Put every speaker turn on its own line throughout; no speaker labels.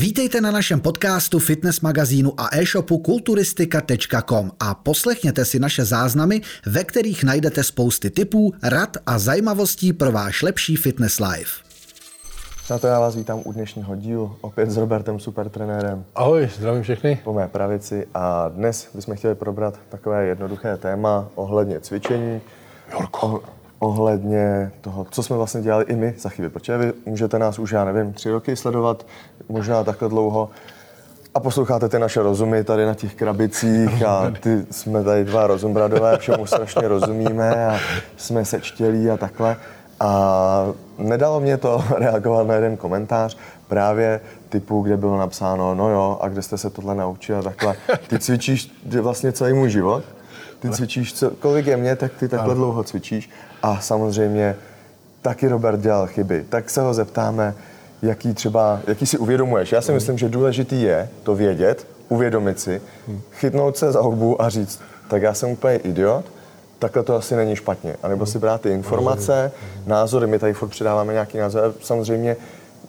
Vítejte na našem podcastu, fitness magazínu a e-shopu kulturistika.com a poslechněte si naše záznamy, ve kterých najdete spousty tipů, rad a zajímavostí pro váš lepší fitness life.
to já vás vítám u dnešního dílu, opět s Robertem Supertrenérem.
Ahoj, zdravím všechny.
Po mé pravici a dnes bychom chtěli probrat takové jednoduché téma ohledně cvičení.
Jorko
ohledně toho, co jsme vlastně dělali i my za chyby. Protože vy můžete nás už, já nevím, tři roky sledovat, možná takhle dlouho, a posloucháte ty naše rozumy tady na těch krabicích a ty jsme tady dva rozumbradové, všemu strašně rozumíme a jsme sečtělí a takhle. A nedalo mě to reagovat na jeden komentář, právě typu, kde bylo napsáno, no jo, a kde jste se tohle naučil a takhle. Ty cvičíš vlastně celý můj život, ty cvičíš, co, kolik je mě, tak ty takhle dlouho cvičíš. A samozřejmě taky Robert dělal chyby. Tak se ho zeptáme, jaký třeba, jaký si uvědomuješ. Já si myslím, že důležitý je to vědět, uvědomit si, chytnout se za hubu a říct, tak já jsem úplně idiot, takhle to asi není špatně. A nebo si brát ty informace, názory, my tady furt přidáváme nějaký názor. Samozřejmě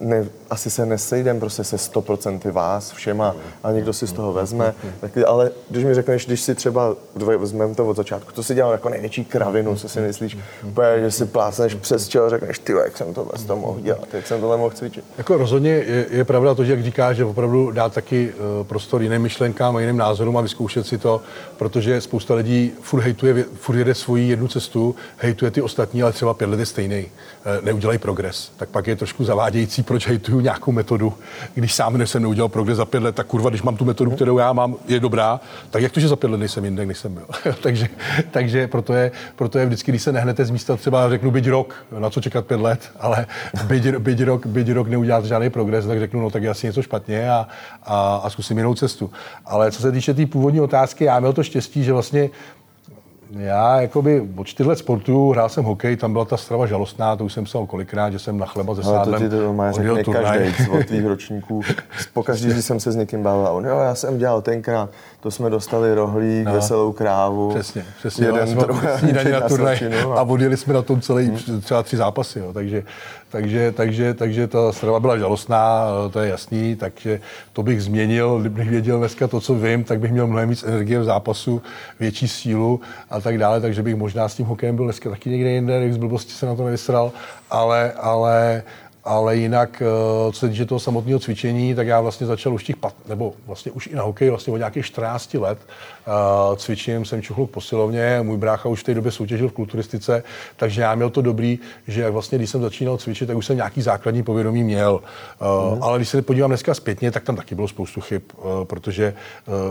ne, asi se nesejdem prostě se 100% vás všema a někdo si z toho vezme. Tak, ale když mi řekneš, když si třeba, vezmeme to od začátku, to si dělal jako největší kravinu, co si myslíš, úplně, že si plásneš přes čelo, řekneš, ty jak jsem to mohl dělat, jak jsem tohle mohl cvičit.
Jako rozhodně je, je pravda to, že jak říkáš, že opravdu dá taky uh, prostor jiným myšlenkám a jiným názorům a vyzkoušet si to, protože spousta lidí furt hejtuje, furt jede svoji jednu cestu, hejtuje ty ostatní, ale třeba pět let je stejný, uh, neudělají progres. Tak pak je trošku zavádějící, proč hejtuju nějakou metodu, když sám jsem neudělal progres za pět let, tak kurva, když mám tu metodu, kterou já mám, je dobrá, tak jak to, že za pět let nejsem jinde, než jsem byl. takže, takže proto, je, proto je vždycky, když se nehnete z místa, třeba řeknu byť rok, na co čekat pět let, ale byť, byť, rok, byť rok neudělat žádný progres, tak řeknu, no tak je asi něco špatně a, a, a zkusím jinou cestu. Ale co se týče té tý původní otázky, já měl to štěstí, že vlastně já jakoby od čtyř let sportu hrál jsem hokej, tam byla ta strava žalostná, to už jsem psal kolikrát, že jsem na chleba ze sádlem.
Ale to ti to má řekne každý od tvých ročníků. Pokaždý, když jsem se s někým bavil, on, jo, já jsem dělal tenkrát, to jsme dostali rohlík, no. veselou krávu.
Přesně, přesně. Jeden jo, snídaně na turnaj a, a odjeli jsme na tom celý hmm. třeba tři zápasy, jo, takže, takže, takže, takže ta strava byla žalostná, to je jasný, takže to bych změnil, kdybych věděl dneska to, co vím, tak bych měl mnohem víc energie v zápasu, větší sílu a tak dále, takže bych možná s tím hokejem byl dneska taky někde jinde, z blbosti se na to nevysral, ale, ale, ale jinak, eh, co se týče toho samotného cvičení, tak já vlastně začal už těch, pat, nebo vlastně už i na hokej vlastně od nějakých 14 let uh, cvičím, jsem čuchl k posilovně, můj brácha už v té době soutěžil v kulturistice, takže já měl to dobrý, že vlastně když jsem začínal cvičit, tak už jsem nějaký základní povědomí měl. Mm. Ale když se podívám dneska zpětně, tak tam taky bylo spoustu chyb, protože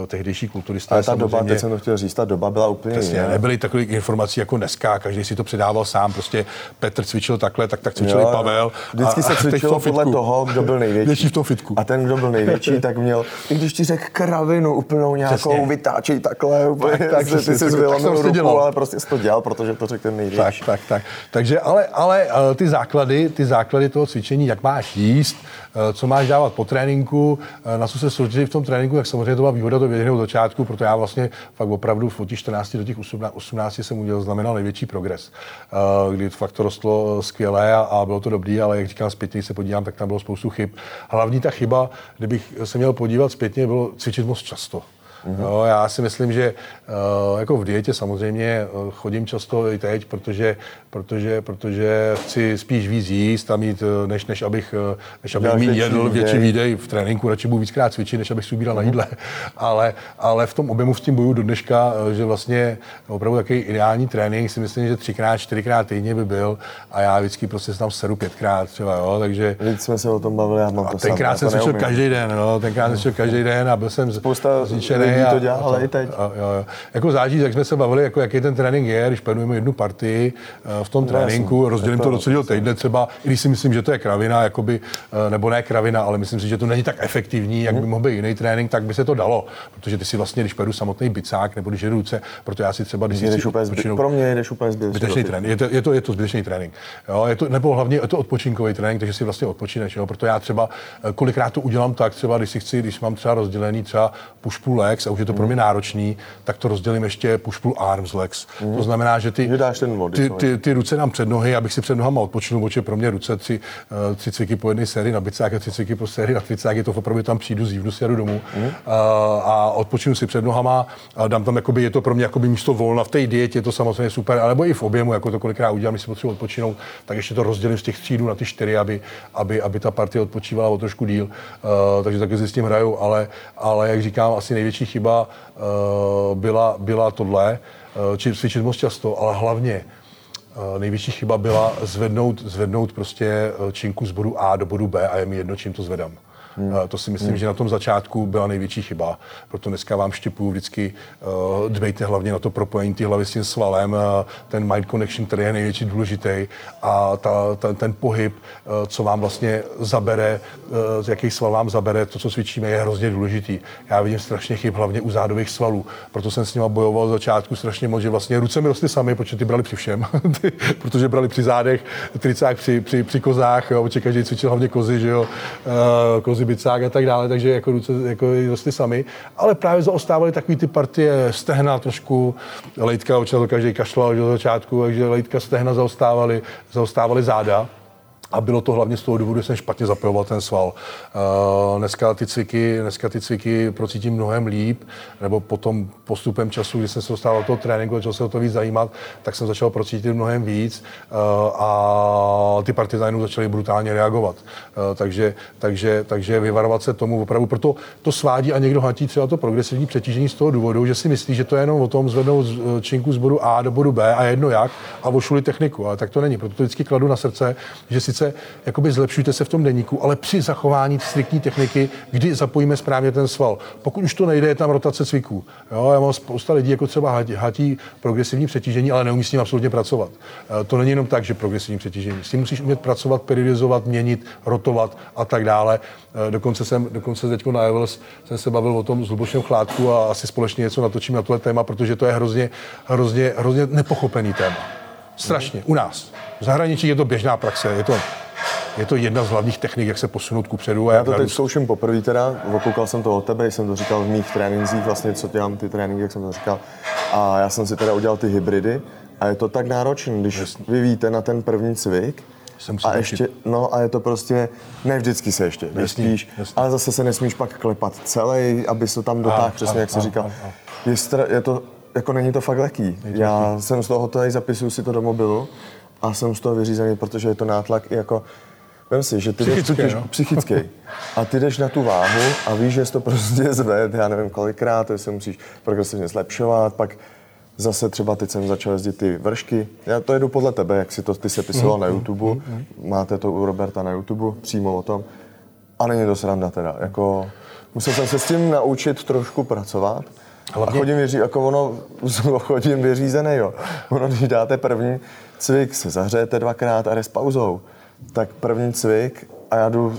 tehdejší kulturisté.
Ale ta doba, teď jsem to chtěl říct, ta doba byla úplně
přesně, jiná. Nebyly takové informací jako dneska, každý si to předával sám, prostě Petr cvičil takhle, tak tak cvičil jo, i Pavel.
Vždycky a, se cvičilo podle toho, kdo byl největší.
v tom fitku.
A ten, kdo byl největší, tak měl, i když ti řekl kravinu úplnou nějakou, vytáčí takhle, úplně, tak, tak, ty jsi vylomil ruku, dělal. ale prostě jsi to dělal, protože to řekl ten největší.
Tak, tak, tak. Takže, ale, ale eh, ty základy, ty základy toho cvičení, jak máš jíst, eh, co máš dávat po tréninku, eh, na co se soustředit v tom tréninku, tak samozřejmě to byla výhoda to vědět od začátku, protože já vlastně fakt opravdu od těch 14 do těch 18 jsem udělal, znamenal největší progres, kdy fakt to rostlo skvěle a, a bylo to dobrý, ale jak říkám zpětně, se podívám, tak tam bylo spoustu chyb. Hlavní ta chyba, kdybych se měl podívat zpětně, bylo cvičit moc často. Mm-hmm. No, já si myslím, že uh, jako v dietě samozřejmě uh, chodím často i teď, protože, protože, protože chci spíš víc jíst a mít, uh, než, než abych, než abych mít jedl větší výdej v tréninku, radši budu víckrát cvičit, než abych si ubíral mm-hmm. na mhm. jídle. Ale, ale v tom objemu s tím boju do dneška, že vlastně opravdu takový ideální trénink si myslím, že třikrát, čtyřikrát týdně by byl a já vždycky prostě tam seru pětkrát třeba, jo, takže...
Teď jsme se o tom bavili, já mám
to tenkrát jsem cvičil každý den, no, tenkrát jsem cvičil každý den a byl jsem Spousta zničený
lidí to dělá, ale i teď.
A, jo, jo. Jako záží, jak jsme se bavili, jako jaký ten trénink je, když plánujeme jednu partii eh, v tom no, tréninku, rozdělím to, to do celého týdne třeba, i když si myslím, že to je kravina, jakoby, eh, nebo ne kravina, ale myslím si, že to není tak efektivní, jak by mhm. mohl být jiný trénink, tak by se to dalo. Protože ty si vlastně, když půjdu samotný bicák, nebo když jedu ruce, proto já si třeba, když
jdeš úplně zby, pro mě jdeš úplně
zbytečný trénink. Je to, je to, je to zbytečný trénink. Jo, je to, nebo hlavně je to odpočinkový trénink, takže si vlastně odpočineš. Jo, proto já třeba eh, kolikrát to udělám tak, třeba když si chci, když mám třeba rozdělený třeba leg, legs a už je to pro mě náročný, tak to rozdělím ještě push pull arms legs. Mm. To znamená, že ty,
ten vody,
ty, ty, ty, ruce nám před nohy, abych si před nohama odpočinul, protože pro mě ruce tři, uh, tři cviky po jedné sérii na bicák a tři cviky po sérii na tricák, je to opravdu tam přijdu, zívnu si jdu domů mm. a odpočinu si před nohama, a dám tam, jakoby, je to pro mě jakoby místo volna v té dietě, je to samozřejmě super, alebo i v objemu, jako to kolikrát udělám, když si potřebuji odpočinout, tak ještě to rozdělím z těch třídů na ty čtyři, aby, aby, aby ta partie odpočívala o trošku díl. Uh, takže taky si s tím hraju, ale, ale jak říkám, asi největší chyba uh, byla, byla tohle, uh, či cvičit moc často, ale hlavně největší chyba byla zvednout, zvednout prostě činku z bodu A do bodu B a je mi jedno, čím to zvedám. Hmm. To si myslím, hmm. že na tom začátku byla největší chyba. Proto dneska vám štěpuju vždycky, uh, dbejte hlavně na to propojení té hlavy s tím svalem, uh, ten mind connection, který je největší důležitý a ta, ta, ten pohyb, uh, co vám vlastně zabere, uh, z jakých sval vám zabere, to, co cvičíme, je hrozně důležitý. Já vidím strašně chyb, hlavně u zádových svalů. Proto jsem s nimi bojoval z začátku strašně moc, že vlastně ruce mi rostly sami, protože ty brali při všem. protože brali při zádech, tricák při, při, při kozách, jo, každý cvičil hlavně kozy, že jo, uh, kozy bicák a tak dále, takže jako ruce jako rostly sami, ale právě zaostávaly takový ty partie stehna trošku, lejtka, to každý kašlal do začátku, takže lejtka stehna zaostávaly, zaostávaly záda a bylo to hlavně z toho důvodu, že jsem špatně zapojoval ten sval. Uh, dneska ty cviky, dneska ty cviky procítím mnohem líp, nebo potom postupem času, kdy jsem se dostal do toho tréninku, začal se o to víc zajímat, tak jsem začal procítit mnohem víc uh, a ty partizánů začaly brutálně reagovat. Uh, takže, takže, takže vyvarovat se tomu opravdu, proto to svádí a někdo hatí třeba to progresivní přetížení z toho důvodu, že si myslí, že to je jenom o tom zvednout činku z bodu A do bodu B a jedno jak a ošuli techniku, ale tak to není. Proto to vždycky kladu na srdce, že sice sice jakoby zlepšujte se v tom deníku, ale při zachování striktní techniky, kdy zapojíme správně ten sval. Pokud už to nejde, je tam rotace cviků. Jo, já mám spousta lidí, jako třeba hatí, progresivní přetížení, ale neumí s tím absolutně pracovat. E, to není jenom tak, že progresivní přetížení. S tím musíš umět pracovat, periodizovat, měnit, rotovat a tak dále. E, dokonce jsem, dokonce teď na Evels jsem se bavil o tom s Lubošem Chládku a asi společně něco natočím na tohle téma, protože to je hrozně, hrozně, hrozně nepochopený téma. Strašně. U nás. V zahraničí je to běžná praxe. Je to je to jedna z hlavních technik, jak se posunout ku předu.
A já to teď zkouším poprvé teda, okoukal jsem to od tebe, jsem to říkal v mých trénincích, vlastně co dělám ty tréninky, jak jsem to říkal. A já jsem si teda udělal ty hybridy a je to tak náročné, když Jasně. vy víte na ten první cvik, a ještě, no a je to prostě, ne vždycky se ještě vyspíš, ale zase se nesmíš pak klepat celý, aby se tam dotáhl, přesně jak jsi říkal. A, a. Je, stra, je to, jako není to fakt lehký. Já jsem z toho tady zapisuju si to do mobilu a jsem z toho vyřízený, protože je to nátlak i jako Vem si, že ty
psychický, jdeš, no.
psychický. A ty jdeš na tu váhu a víš, že jsi to prostě zved, já nevím kolikrát, to se musíš progresivně zlepšovat, pak zase třeba teď jsem začal jezdit ty vršky. Já to jedu podle tebe, jak si to ty se pisoval mm, na YouTube. Mm, mm. Máte to u Roberta na YouTube, přímo o tom. A není to sranda teda. Jako, musel jsem se s tím naučit trošku pracovat. Hlavně... A chodím, věří, jako ono, chodím vyřízený, jo. Ono, když dáte první cvik, se zahřejete dvakrát a jde s pauzou tak první cvik a já jdu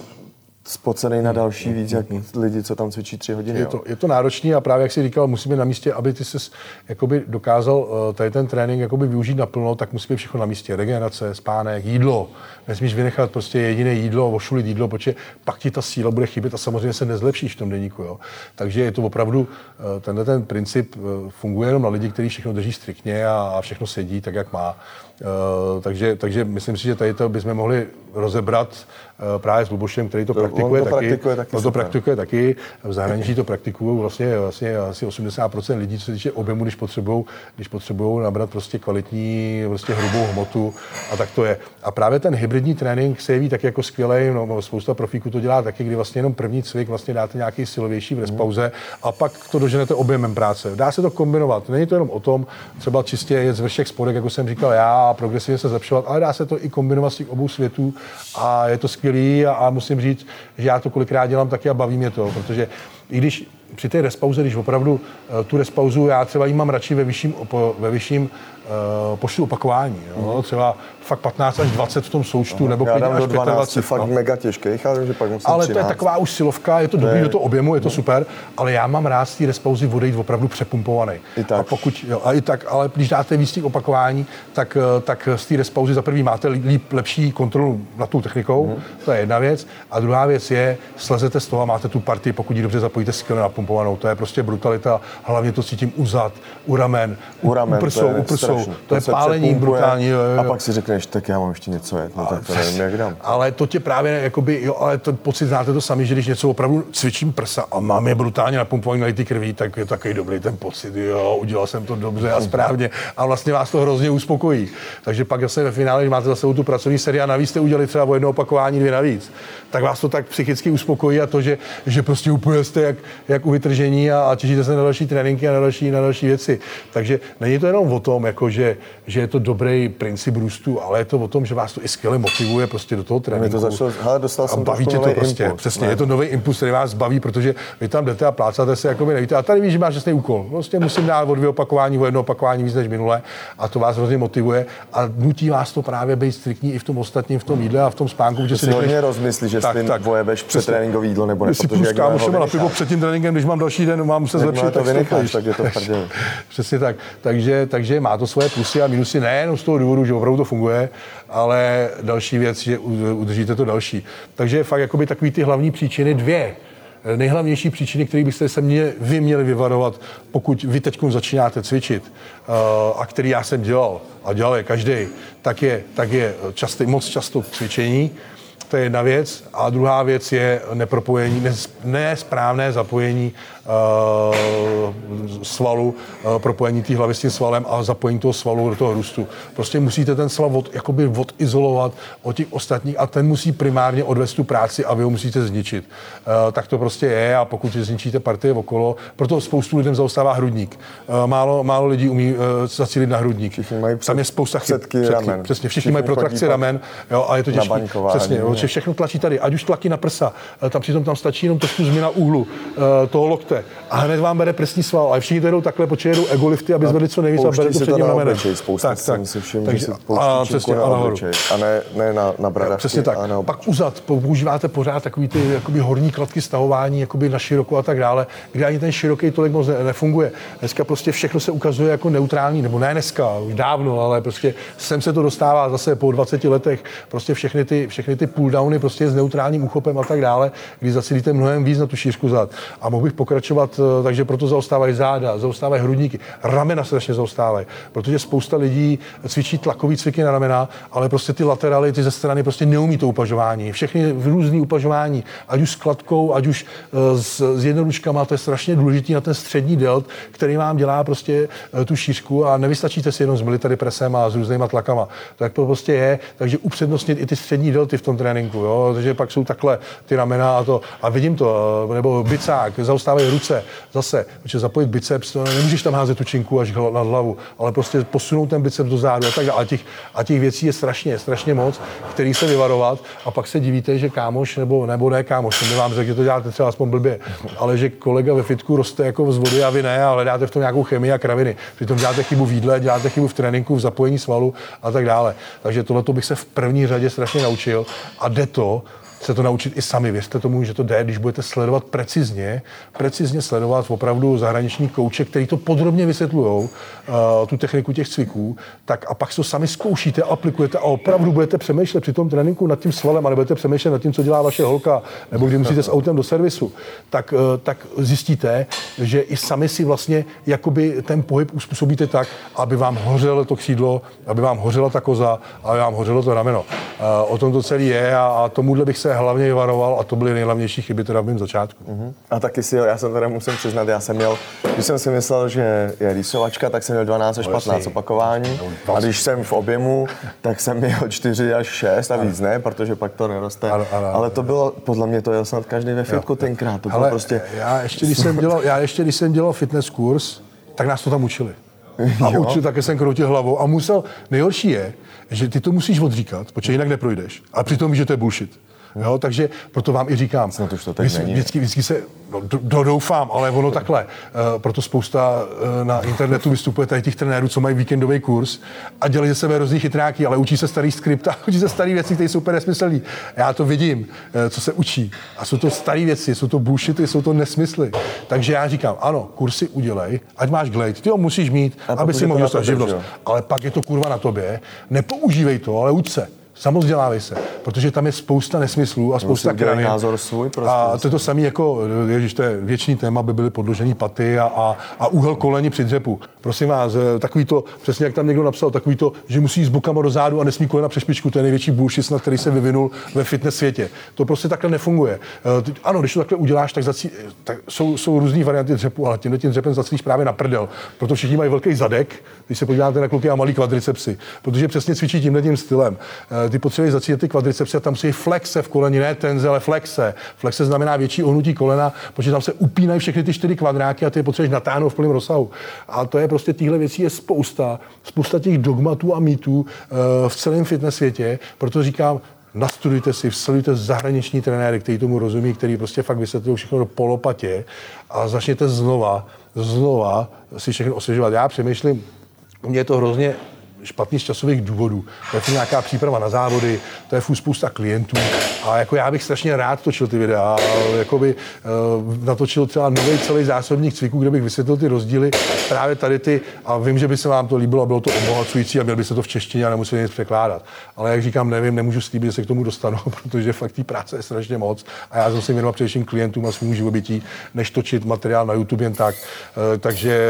spocený na další víc, jak lidi, co tam cvičí tři hodiny.
Je to, je to náročný a právě jak jsi říkal, musíme na místě, aby ty ses jakoby dokázal eh, tady ten trénink jakoby využít naplno, tak musí být všechno na místě. Regenerace, spánek, jídlo. Nesmíš vynechat prostě jediné jídlo, ošulit jídlo, protože pak ti ta síla bude chybět a samozřejmě se nezlepšíš v tom deníku. Jo. Takže je to opravdu, eh, tenhle ten princip eh, funguje jenom na lidi, kteří všechno drží striktně a, a všechno sedí tak, jak má. Uh, takže, takže myslím si, že tady to bychom mohli rozebrat uh, právě s Lubošem, který to, to praktikuje,
to
taky.
praktikuje taky.
On to praktikuje taky. V zahraničí to praktikují vlastně, vlastně asi 80% lidí, co se týče objemu, když potřebují když potřebují nabrat prostě kvalitní, prostě hrubou hmotu a tak to je. A právě ten hybridní trénink se jeví tak jako skvělý, no, spousta profíků to dělá taky, kdy vlastně jenom první cvik vlastně dáte nějaký silovější v respauze a pak to doženete objemem práce. Dá se to kombinovat. Není to jenom o tom, třeba čistě je z vršek spodek, jako jsem říkal já, a progresivně se zlepšovat, ale dá se to i kombinovat z těch obou světů a je to skvělý a, a musím říct, že já to kolikrát dělám taky a baví mě to, protože i když při té respauze, když opravdu uh, tu respauzu, já třeba ji mám radši ve vyšším, ve vyšším uh, počtu opakování. Jo? Třeba fakt 15 až 20 v tom součtu, nebo
Já
klidně až
do 12,
25.
fakt
no.
mega těžkých, ale že pak musím
Ale
13.
to je taková už silovka, je to dobrý
je-
do toho objemu, je to super, ale já mám rád z té respauzy odejít opravdu přepumpovaný.
I tak.
A pokud, jo, a i tak, ale když dáte víc těch opakování, tak, eh, tak z té respauzy za prvý máte líp, lepší kontrolu nad tou technikou,
Mhm.
to je jedna věc. A druhá věc je, slezete z toho a máte tu partii, pokud ji dobře zapojíte skvěle napumpovanou. To je prostě brutalita, hlavně to cítím u zad, u ramen,
U ramen,
u prsou,
to je
u prsou. To je
se
pálení
přepumpuje
brutální. Jo, jo,
A pak si řekneš, tak já mám ještě něco jet, no tak to nevím, jak dám.
Ale to tě právě, jakoby, jo, ale ten pocit znáte to sami, že když něco opravdu cvičím prsa a mám je brutálně napumpovaný na ty krví, tak je takový dobrý ten pocit, jo, udělal jsem to dobře a správně a vlastně vás to hrozně uspokojí. Takže pak zase ve finále, když máte za sebou tu pracovní sérii a navíc jste udělali třeba o jedno opakování, dvě navíc, tak vás to tak psychicky uspokojí a to, že, že prostě úplně jste jak, jak u vytržení a, a těšíte se na další tréninky a na další, na další věci. Takže není to jenom o tom, jako že, že je to dobrý princip růstu, ale je to o tom, že vás to i skvěle motivuje prostě do toho tréninku.
to začalo- hele, dostal
a
jsem
baví
trošku
tě to prostě,
impuls,
přesně,
ne?
je to nový impuls, který vás baví, protože vy tam jdete a plácáte se, jako by nevíte. A tady víš, že máš jasný úkol. Prostě musím dát o dvě opakování, o jedno opakování víc než minule a to vás hrozně motivuje a nutí vás to právě být striktní i v tom ostatním, v tom jídle a v tom spánku, že
si hodně rozmyslíš, jestli vojebeš přetréninkový jídlo nebo ne,
Když si
protože
půjdu s
jakmile ho
kámošem na pivo před tím tréninkem, když mám další den, mám se zlepšit, tak si
vynecháš, tak je to.
Přesně tak. Takže, takže má to svoje plusy a minusy nejenom z toho důvodu, že opravdu to funguje, ale další věc, že udržíte to další. Takže fakt jakoby takový ty hlavní příčiny dvě. Nejhlavnější příčiny, které byste se mě, vy měli vyvarovat, pokud vy teď začínáte cvičit, eh, a který já jsem dělal, a dělal je každý, tak je, tak je častý, moc často cvičení, to je jedna věc. A druhá věc je nepropojení, nes- nesprávné zapojení uh, svalu, uh, propojení té hlavy s tím svalem a zapojení toho svalu do toho růstu. Prostě musíte ten sval od, jakoby odizolovat od těch ostatních a ten musí primárně odvést tu práci a vy ho musíte zničit. Uh, tak to prostě je a pokud zničíte partie okolo, proto spoustu lidem zaostává hrudník. Uh, málo, málo lidí umí uh, zacílit na hrudník.
Všichni mají
Tam je spousta chyb.
předky ramen.
Přesně, všichni,
Všichni
mají protrakci ramen jo, a je to těžké. Přesně, jo,
ne?
že všechno tlačí tady, ať už tlaky na prsa, eh, tam přitom tam stačí jenom trošku změna úhlu eh, toho lokte a hned vám bere prsní sval, ale všichni to jedou takhle, protože jedou egolifty, aby zvedli co nejvíc a bere to
si
před
to
tím
na
ramenem.
spousta jsem si všiml,
Takže-
že
a přesně, a
na
nahoru.
A ne, ne na, na bradavky.
Přesně tak.
A na
Pak uzad, používáte pořád takový ty jakoby horní kladky stahování jakoby na široko a tak dále, kde ani ten široký tolik moc ne, nefunguje. Dneska prostě všechno se ukazuje jako neutrální, nebo ne dneska, už dávno, ale prostě sem se to dostává zase po 20 letech, prostě všechny ty, všechny ty pulldowny prostě s neutrálním uchopem a tak dále, kdy zacílíte mnohem víc na tu šířku zad. A mohl bych pokračovat, eh, takže proto zaostávají záda, zaostávají hrudníky, ramena strašně zaostávají, protože spousta lidí cvičí tlakový cviky na ramena, ale prostě ty laterály, ty ze strany prostě neumí to upažování. Všechny různý upažování, ať už s kladkou, ať už eh, s, s jednoručkama, to je strašně důležitý na ten střední delt, který vám dělá prostě eh, tu šířku a nevystačíte si jenom s military presem a s různýma tlakama. Tak to prostě je, takže upřednostnit i ty střední delty v tom tréninku, jo? takže pak jsou takhle ty ramena a to, a vidím to, eh, nebo bicák, zaostávají ruce, zase, protože zapojit biceps, to nemůžeš tam házet tu činku až nad hlavu, ale prostě posunout ten biceps do zádu a tak dále. A těch, a těch věcí je strašně, strašně moc, který se vyvarovat a pak se divíte, že kámoš, nebo, nebo ne kámoš, by vám řekl, že to děláte třeba aspoň blbě, ale že kolega ve fitku roste jako z vody a vy ne a hledáte v tom nějakou chemii a kraviny. Přitom děláte chybu v jídle, děláte chybu v tréninku, v zapojení svalu a tak dále. Takže tohle bych se v první řadě strašně naučil a jde to, se to naučit i sami. Věřte tomu, že to jde, když budete sledovat precizně, precizně sledovat opravdu zahraniční kouče, který to podrobně vysvětlují, uh, tu techniku těch cviků, tak a pak to sami zkoušíte, aplikujete a opravdu budete přemýšlet při tom tréninku nad tím svalem a nebudete přemýšlet nad tím, co dělá vaše holka, nebo kdy musíte s autem do servisu, tak, uh, tak zjistíte, že i sami si vlastně jakoby ten pohyb uspůsobíte tak, aby vám hořelo to křídlo, aby vám hořela ta koza, aby vám hořelo to rameno. Uh, o tom to celé je a, a tomuhle bych se hlavně vyvaroval a to byly nejhlavnější chyby teda v mém začátku.
A taky si, já jsem teda musím přiznat, já jsem měl, když jsem si myslel, že je rýsovačka, tak jsem měl 12 až
No,
15
jasný.
opakování. A když jsem v objemu, tak jsem měl 4 až 6 a víc ne, protože pak to neroste.
Ano, ano, ano.
Ale to bylo, podle mě to jel snad každý ve fitku tenkrát. To bylo
Ale
prostě,
já ještě, když jsem dělal, já ještě, když jsem dělal fitness kurz, tak nás to tam učili. A
Jo.
učil, také jsem kroutil hlavou a musel, nejhorší je, že ty to musíš odříkat, protože jinak neprojdeš. A přitom víš, že to je bullshit. Jo, takže proto vám i říkám,
Snad už to teď není.
vždycky, vždycky se, no, do, doufám, ale ono takhle. Uh, proto spousta uh, na internetu vystupuje tady těch trenérů, co mají víkendový kurz a dělají ze sebe různý chytráky, ale učí se starý skript a učí se staré věci, které jsou úplně nesmyslný. Já to vidím, uh, co se učí. A jsou to staré věci, jsou to bullshity, jsou to nesmysly. Takže já říkám, ano, kursy udělej, ať máš glade. Ty ho musíš mít,
A
aby si mohl dostat živnost.
jo?
Ale pak je to kurva na tobě. Nepoužívej to, ale uč se. Samozdělávej se, protože tam je spousta nesmyslů a spousta kravin.
názor svůj prostě.
A to je to samé jako, ježiš, to je věčný téma, by byly podložený paty a, a, a úhel koleni při dřepu. Prosím vás, eh, takový to, přesně jak tam někdo napsal, takový to, že musí jít s bokama do zádu a nesmí kolena přes špičku, to je největší bullshit, snad, který se vyvinul ve fitness světě. To prostě takhle nefunguje. Eh, Ano, když to takhle uděláš, tak, zací, tak jsou, jsou různé varianty dřepu, ale tímhle tím dřepem zacílíš právě na prdel. Proto všichni mají velký zadek, když se podíváte na kluky a malý kvadricepsy, protože přesně cvičí tímhle tím stylem. Ty potřebuješ zacílit ty kvadricepsy a tam musí flexe v koleni, ne tenze, ale flexe. Flexe znamená větší ohnutí kolena, protože tam se upínají všechny ty čtyři kvadráky a ty je potřebuješ natáhnout v plném rozsahu. A to je prostě těchto věcí je spousta, spousta těch dogmatů a mýtů eh, v celém fitness světě, proto říkám, nastudujte si, sledujte zahraniční trenéry, kteří tomu rozumí, který prostě fakt vysvětlují všechno do polopatě a začněte znova, znova si všechno osvěžovat. Já přemýšlím, mě je to hrozně špatný z časových důvodů. To je nějaká příprava na závody, to je spousta klientů a jako já bych strašně rád točil ty videa, jakoby uh, natočil třeba nový celý zásobník cviků, kde bych vysvětlil ty rozdíly, právě tady ty a vím, že by se vám to líbilo a bylo to obohacující a měl by se to v češtině a nemuseli nic překládat. Ale jak říkám, nevím, nemůžu slíbit, že se k tomu dostanu, protože fakt té práce je strašně moc a já jsem si věnoval především klientům a svým živobytí, než točit materiál na YouTube jen tak. Eh, Takže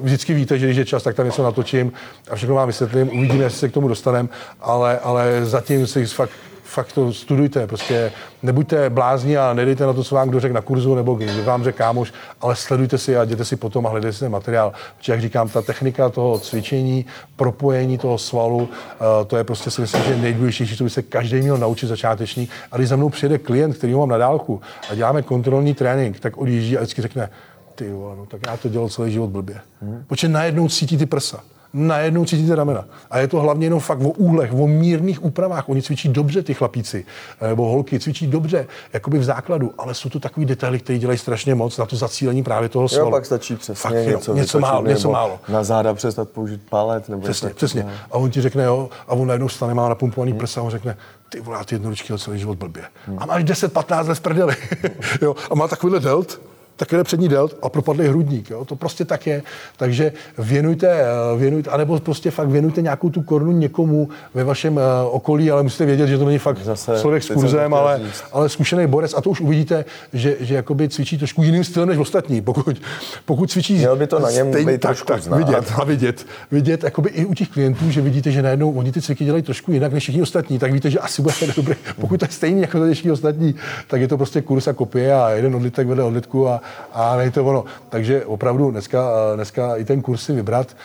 vždycky víte, že když je čas, tak tam něco natočím a všechno vám vysvětlím. Uvidíme, jestli se k tomu dostaneme, ale, ale zatím si fakt fakt to studujte, prostě nebuďte blázni a nedejte na to, co vám kdo řekl na kurzu nebo kdo vám řekl kámoš, ale sledujte si a jděte si potom a hledejte si ten materiál. Protože jak říkám, ta technika toho cvičení, propojení toho svalu, eh, to je prostě si myslím, že nejdůležitější, co by se každý měl naučit začátečný. A když za mnou přijede klient, který ho mám na dálku a děláme kontrolní trénink, tak odjíždí a vždycky řekne, ty vole, no tak já to dělal celý život blbě. Hmm. Protože najednou cítí ty prsa najednou cítíte ramena. A je to hlavně jenom fakt o úhlech, o mírných úpravách. Oni cvičí dobře, ty chlapíci, nebo holky cvičí dobře, jakoby v základu, ale jsou to takový detaily, které dělají strašně moc na to zacílení právě toho svalu.
Jo, pak stačí přesně
Fakt
něco,
něco
vytočit,
málo, něco málo.
Na záda přestat použít palet. Nebo
Přesně,
něco
přesně. A on ti řekne, jo, a on najednou stane, má napumpovaný hmm. prsa a on řekne, ty vole, já ty jednoručky celý život blbě. Hmm. A máš 10-15 let v prdeli. jo, a má takovýhle delt, takovýhle přední delt a propadlý hrudník. Jo? To prostě tak je. Takže věnujte, eh, věnujte, anebo prostě fakt věnujte nějakou tu korunu někomu ve vašem eh, okolí, ale musíte vědět, že to není fakt
Zase
člověk s kurzem, ale,
říct.
ale zkušený borec. A to už uvidíte, že, že jakoby cvičí trošku jiným stylem než ostatní. Pokud, pokud cvičí
Mělo by to na něm
stejně-
být
tak, tak,
znát.
vidět a vidět, vidět jakoby i u těch klientů, že vidíte, že najednou oni ty cviky dělají trošku jinak než všichni ostatní, tak víte, že asi bude dobrý. Pokud to je stejný jako všichni ostatní, tak je to prostě kurz a kopie a jeden odlitek vede odlitku a, a není to ono. Takže opravdu dneska, eh, dneska i ten kurz si vybrat,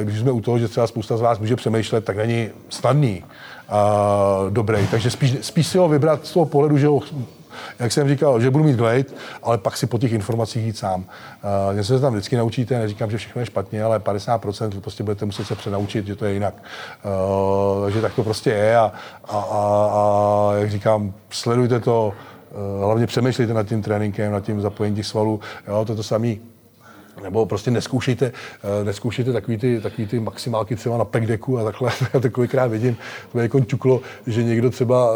eh, když jsme u toho, že třeba spousta z vás může přemýšlet, tak není snadný a dobrý. Takže spíš, spíš si ho vybrat z toho pohledu, že ho jak jsem říkal, že budu mít glade, ale pak si po těch informacích jít sám. Něco se tam vždycky naučíte, neříkám, že všechno je špatně, ale 50% prostě budete muset se přenaučit, že to je jinak. Takže tak to prostě je a, a, a, a jak říkám, sledujte to, hlavně přemýšlejte nad tím tréninkem, nad tím zapojením těch svalů, jo, to je to samé. Nebo prostě neskoušejte, eh, neskoušejte takový ty, takový ty maximálky třeba na pekdeku a takhle. Já takovýkrát vidím, to je jako ťuklo, že někdo třeba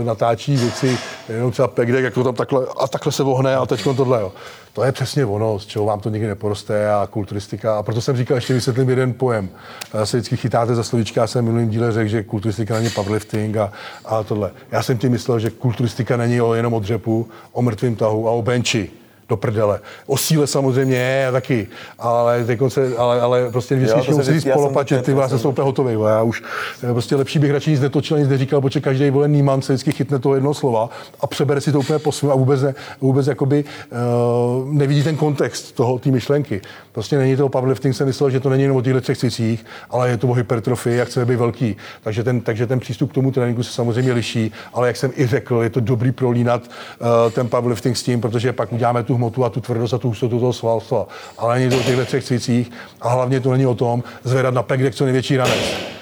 eh, natáčí věci, jenom třeba pekdek, jak to tam takhle, a takhle se vohne a teď tohle. Jo. To je přesně ono, z čeho vám to nikdy neporoste a kulturistika. A proto jsem říkal, ještě vysvětlím jeden pojem. Já se vždycky chytáte za slovíčka, já jsem minulým díle řekl, že kulturistika není powerlifting a, a tohle. Já jsem tím myslel, že kulturistika není o, jenom o dřepu, o mrtvém tahu a o benči do prdele. O síle samozřejmě je taky, ale, se, ale, ale prostě
to se
musí
taky-
ty vole,
jsem-
jsem úplně hotový. vole. Já už eh, prostě lepší bych radši nic netočil, nic neříkal, protože každý volený man se vždycky chytne toho jednoho slova a přebere si to úplně po svém a vůbec, ne, vůbec jakoby, uh, nevidí ten kontext toho, té myšlenky. Prostě není to powerlifting, jsem myslel, že to není jenom o těchto třech cvicích, ale je to o hypertrofii, jak chceme být velký. Takže ten, takže ten přístup k tomu tréninku se samozřejmě liší, ale jak jsem i řekl, je to dobrý prolínat uh, ten powerlifting s tím, protože pak uděláme tu hmotu a tu tvrdost a tu hustotu toho svalstva. Ale není to o těchto třech cvicích a hlavně to není o tom zvedat na pekdek co největší ranec.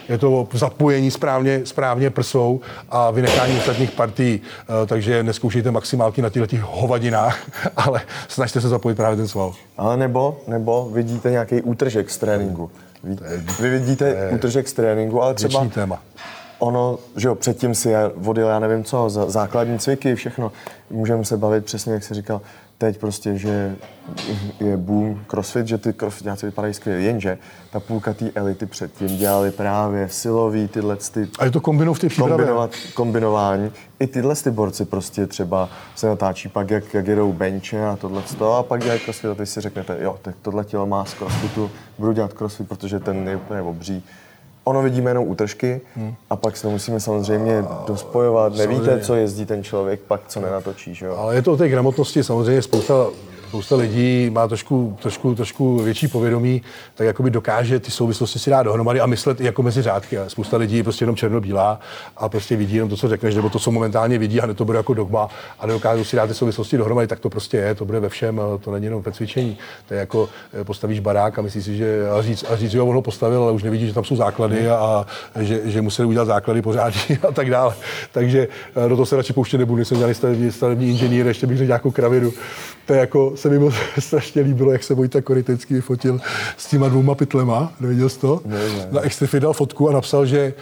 je to o zapojení správně, správně prsou a vynechání ostatních partí, eh, takže neskoušejte maximálky na těchto hovadinách, ale snažte se zapojit právě ten sval.
Ale nebo, nebo vidíte nějaký útržek z tréninku. Vy, vy vidíte útržek z tréninku, ale třeba
téma.
ono, že jo, předtím si vodil, já nevím co, základní cviky, všechno. Můžeme se bavit přesně, jak se říkal, teď prostě, že je boom crossfit, že ty crossfitňáci vypadají skvěle, jenže ta půlka té elity předtím dělali právě silový tyhle ty...
A je to kombinou v té
kombinovat, kombinování. I tyhle ty borci prostě třeba se natáčí pak, jak, jak jedou benče a tohle a pak dělají crossfit a ty si řeknete, jo, tak tohle tělo má z crossfitu, budu dělat crossfit, protože ten je úplně obří ono vidíme jenom útržky hmm. a pak se to musíme samozřejmě dospojovat. Nevíte, samozřejmě. co jezdí ten člověk, pak co nenatočí. Že jo?
Ale je to o té gramotnosti samozřejmě spousta spousta lidí má trošku, trošku, trošku větší povědomí, tak jakoby dokáže ty souvislosti si dát dohromady a myslet jako mezi řádky. A spousta lidí je prostě jenom černobílá a prostě vidí jenom to, co řekneš, nebo to, co momentálně vidí, a ne to bude jako dogma a nedokážou si dát ty souvislosti dohromady, tak to prostě je, to bude ve všem, to není jenom ve cvičení. To je jako eh, postavíš barák a myslíš si, že a říct, a říct, že on ho postavil, ale už nevidí, že tam jsou základy a, a že, že museli udělat základy pořádně a tak dále. Takže eh, do toho se radši pouštět nebudu, jsem dělal stavební, stavební inženýr, ještě bych řekl nějakou kravidu. To je jako, se mi moc strašně líbilo, jak se Vojta Korytecký vyfotil s těma dvouma pytlema. Neviděl jsi to? Ne, ne. Na Extrifit dal fotku a napsal, že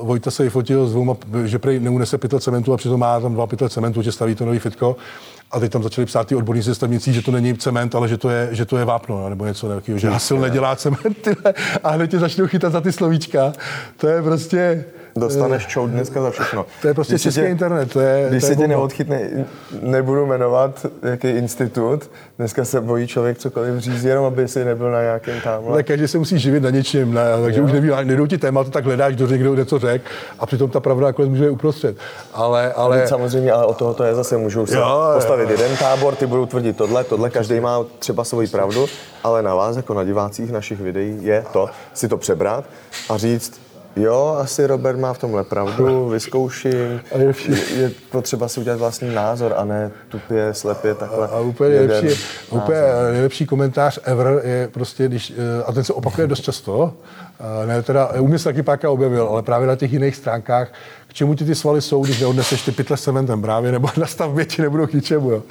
uh, Vojta se vyfotil s dvouma, že prej neunese pytle cementu a přitom má tam dva pytle cementu, že staví to nový fitko. A teď tam začali psát ty odborníci stavnicí, že to není cement, ale že to je, že to je vápno, no, nebo něco takového, že Hasil nedělá cement, tyhle, a hned tě začnou chytat za ty slovíčka. To je prostě,
Dostaneš čou dneska za všechno.
To je prostě český tě, internet. To je,
když
to
se tě neodchytne, nebudu jmenovat, jaký institut, dneska se bojí člověk cokoliv říct, jenom aby si nebyl na nějakém tam.
Tak každý se musí živit na něčem, ne, takže jo. už neví, nejdou ti témata, tak hledáš, kdo někdo něco řekl a přitom ta pravda nakonec může být uprostřed. Ale, ale...
Samozřejmě, ale o toho to je zase, můžou se jo, postavit jo. jeden tábor, ty budou tvrdit tohle, tohle, každý má třeba svoji pravdu, ale na vás, jako na divácích našich videí, je to si to přebrat a říct, Jo, asi Robert má v tomhle pravdu, vyzkouším. Je, je potřeba si udělat vlastní názor a ne tupě, slepě takhle.
A, a úplně nejlepší, úplně nejlepší komentář ever je prostě, když, eh, a ten se opakuje dost často, ne, teda, u mě se taky páka objevil, ale právě na těch jiných stránkách, k čemu ti ty svaly jsou, když neodneseš ty pytle cementem právě, nebo na stavbě ti nebudou k ničemu. Jo.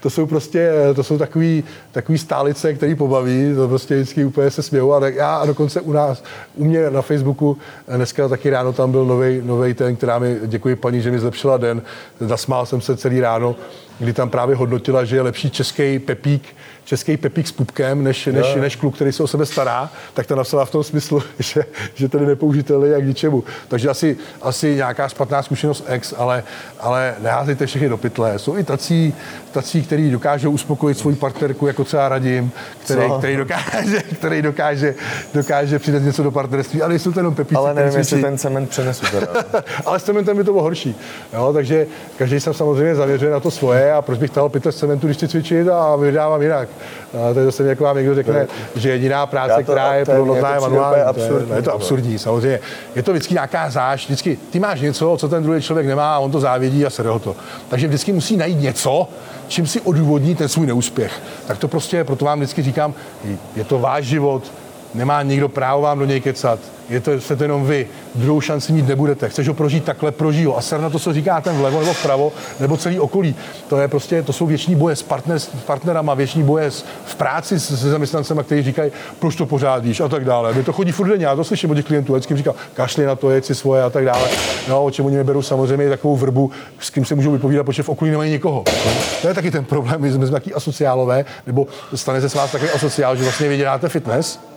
To jsou prostě, to jsou takový, takový stálice, který pobaví, to prostě vždycky úplně se smějou. A já a dokonce u nás, u mě na Facebooku, dneska taky ráno tam byl nový ten, která mi, děkuji paní, že mi zlepšila den, zasmál jsem se celý ráno, kdy tam právě hodnotila, že je lepší český pepík, český pepík s pupkem, než, než, než kluk, který se o sebe stará, tak to napsala v tom smyslu, že, že je nepoužitelný jak ničemu. Takže asi, asi nějaká špatná zkušenost ex, ale, ale neházejte všechny do pytle. Jsou i tací, tací, který dokážou uspokojit svou partnerku, jako třeba Radim, který, který, dokáže, který dokáže, dokáže přidat něco do partnerství, ale jsou to jenom pepíci.
Ale nevím, jestli ten cement přenesu
ale s cementem by to bylo horší. Jo, takže každý jsem samozřejmě zavěřuje na to svoje a proč bych tahal pytle z cementu, když chci cvičit a vydávám jinak. A to je zase jako vám někdo řekne, že jediná práce, to, která je plnohodnotná, je manuální. Je to absurdní, samozřejmě. Je to vždycky nějaká záž, vždycky ty máš něco, co ten druhý člověk nemá, a on to závědí a sere ho to. Takže vždycky musí najít něco, čím si odůvodní ten svůj neúspěch. Tak to prostě, proto vám vždycky říkám, je to váš život, nemá nikdo právo vám do něj kecat je to, jste to jenom vy. Druhou šanci mít nebudete. Chceš ho prožít takhle, prožij ho. A ser na to, co říká ten vlevo nebo vpravo, nebo celý okolí. To je prostě, to jsou věční boje s, partner, s partnerama, věční boje s, v práci se zaměstnancema, kteří říkají, proč to pořádíš a tak dále. Mě to chodí furt denně, já to slyším od těch klientů, vždycky říkal, kašli na to, je si svoje a tak dále. No, o čem oni neberou samozřejmě takovou vrbu, s kým se můžou vypovídat, protože v okolí nemají nikoho. To je taky ten problém, my jsme taky asociálové, nebo stane se s vás takový asociál, že vlastně vy děláte fitness,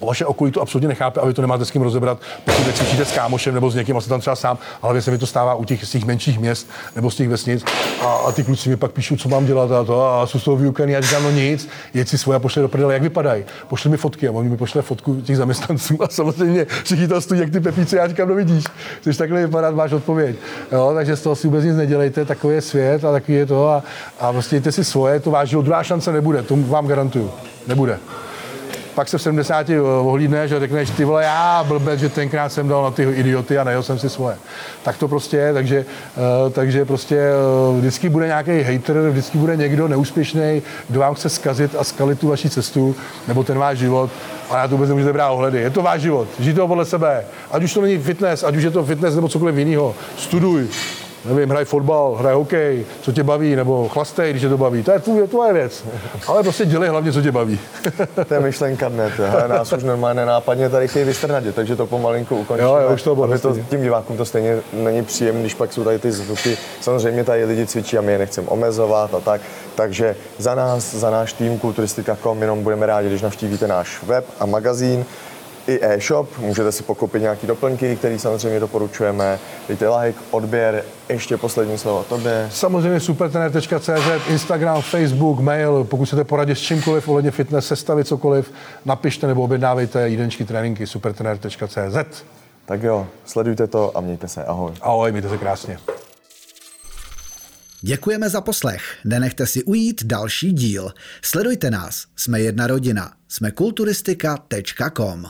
vaše okolí to absolutně nechápe a vy to nemáte s kým rozebrat, pokud cvičíte s kámošem nebo s někým, asi tam třeba sám, ale se mi to stává u těch, z těch menších měst nebo z těch vesnic a, a ty kluci mi pak píšou, co mám dělat a to a jsou z toho vyukaný, já říkám, no nic, jeď si svoje a pošle do prdele, jak vypadají. Pošli mi fotky a oni mi pošle fotku těch zaměstnanců a samozřejmě všichni tam stojí, jak ty pepíce, já říkám, no vidíš, chceš takhle vypadat, máš odpověď. Jo, takže z toho si vůbec nic nedělejte, takový je svět a takový je to a, a prostě si svoje, to váš druhá šance nebude, to vám garantuju, nebude. Pak se v 70 ohlídneš a řekneš, ty vole, já blbec, že tenkrát jsem dal na ty idioty a najel jsem si svoje. Tak to prostě je, takže, uh, takže prostě uh, vždycky bude nějaký hater, vždycky bude někdo neúspěšný, kdo vám chce zkazit a skalit tu vaši cestu nebo ten váš život. A já to vůbec nemůžete brát ohledy. Je to váš život. Žijte ho podle sebe. Ať už to není fitness, ať už je to fitness nebo cokoliv jiného. Studuj, nevím, hraj fotbal, hraj hokej, co tě baví, nebo chlastej, když tě to baví. To je tvůj, tvoje věc. Ale prostě dělej hlavně, co tě baví.
to je myšlenka dne, to nás už normálně nápadně tady chtějí vystrnat, takže to pomalinku ukončíme.
Jo, jo, už to
bylo to, tím divákům to stejně není příjemné, když pak jsou tady ty zvuky. Samozřejmě tady lidi cvičí a my je nechceme omezovat a tak. Takže za nás, za náš tým kulturistika.com jenom budeme rádi, když navštívíte náš web a magazín i e-shop, můžete si pokupit nějaké doplňky, které samozřejmě doporučujeme. Dejte like, odběr, ještě poslední slovo tobě.
Samozřejmě supertrener.cz, Instagram, Facebook, mail, pokud chcete poradit s čímkoliv ohledně fitness, sestavit cokoliv, napište nebo objednávejte jídenčky tréninky supertrener.cz.
Tak jo, sledujte to a mějte se. Ahoj.
Ahoj, mějte se krásně.
Děkujeme za poslech. Nenechte si ujít další díl. Sledujte nás. Jsme jedna rodina. Jsme kulturistika.com.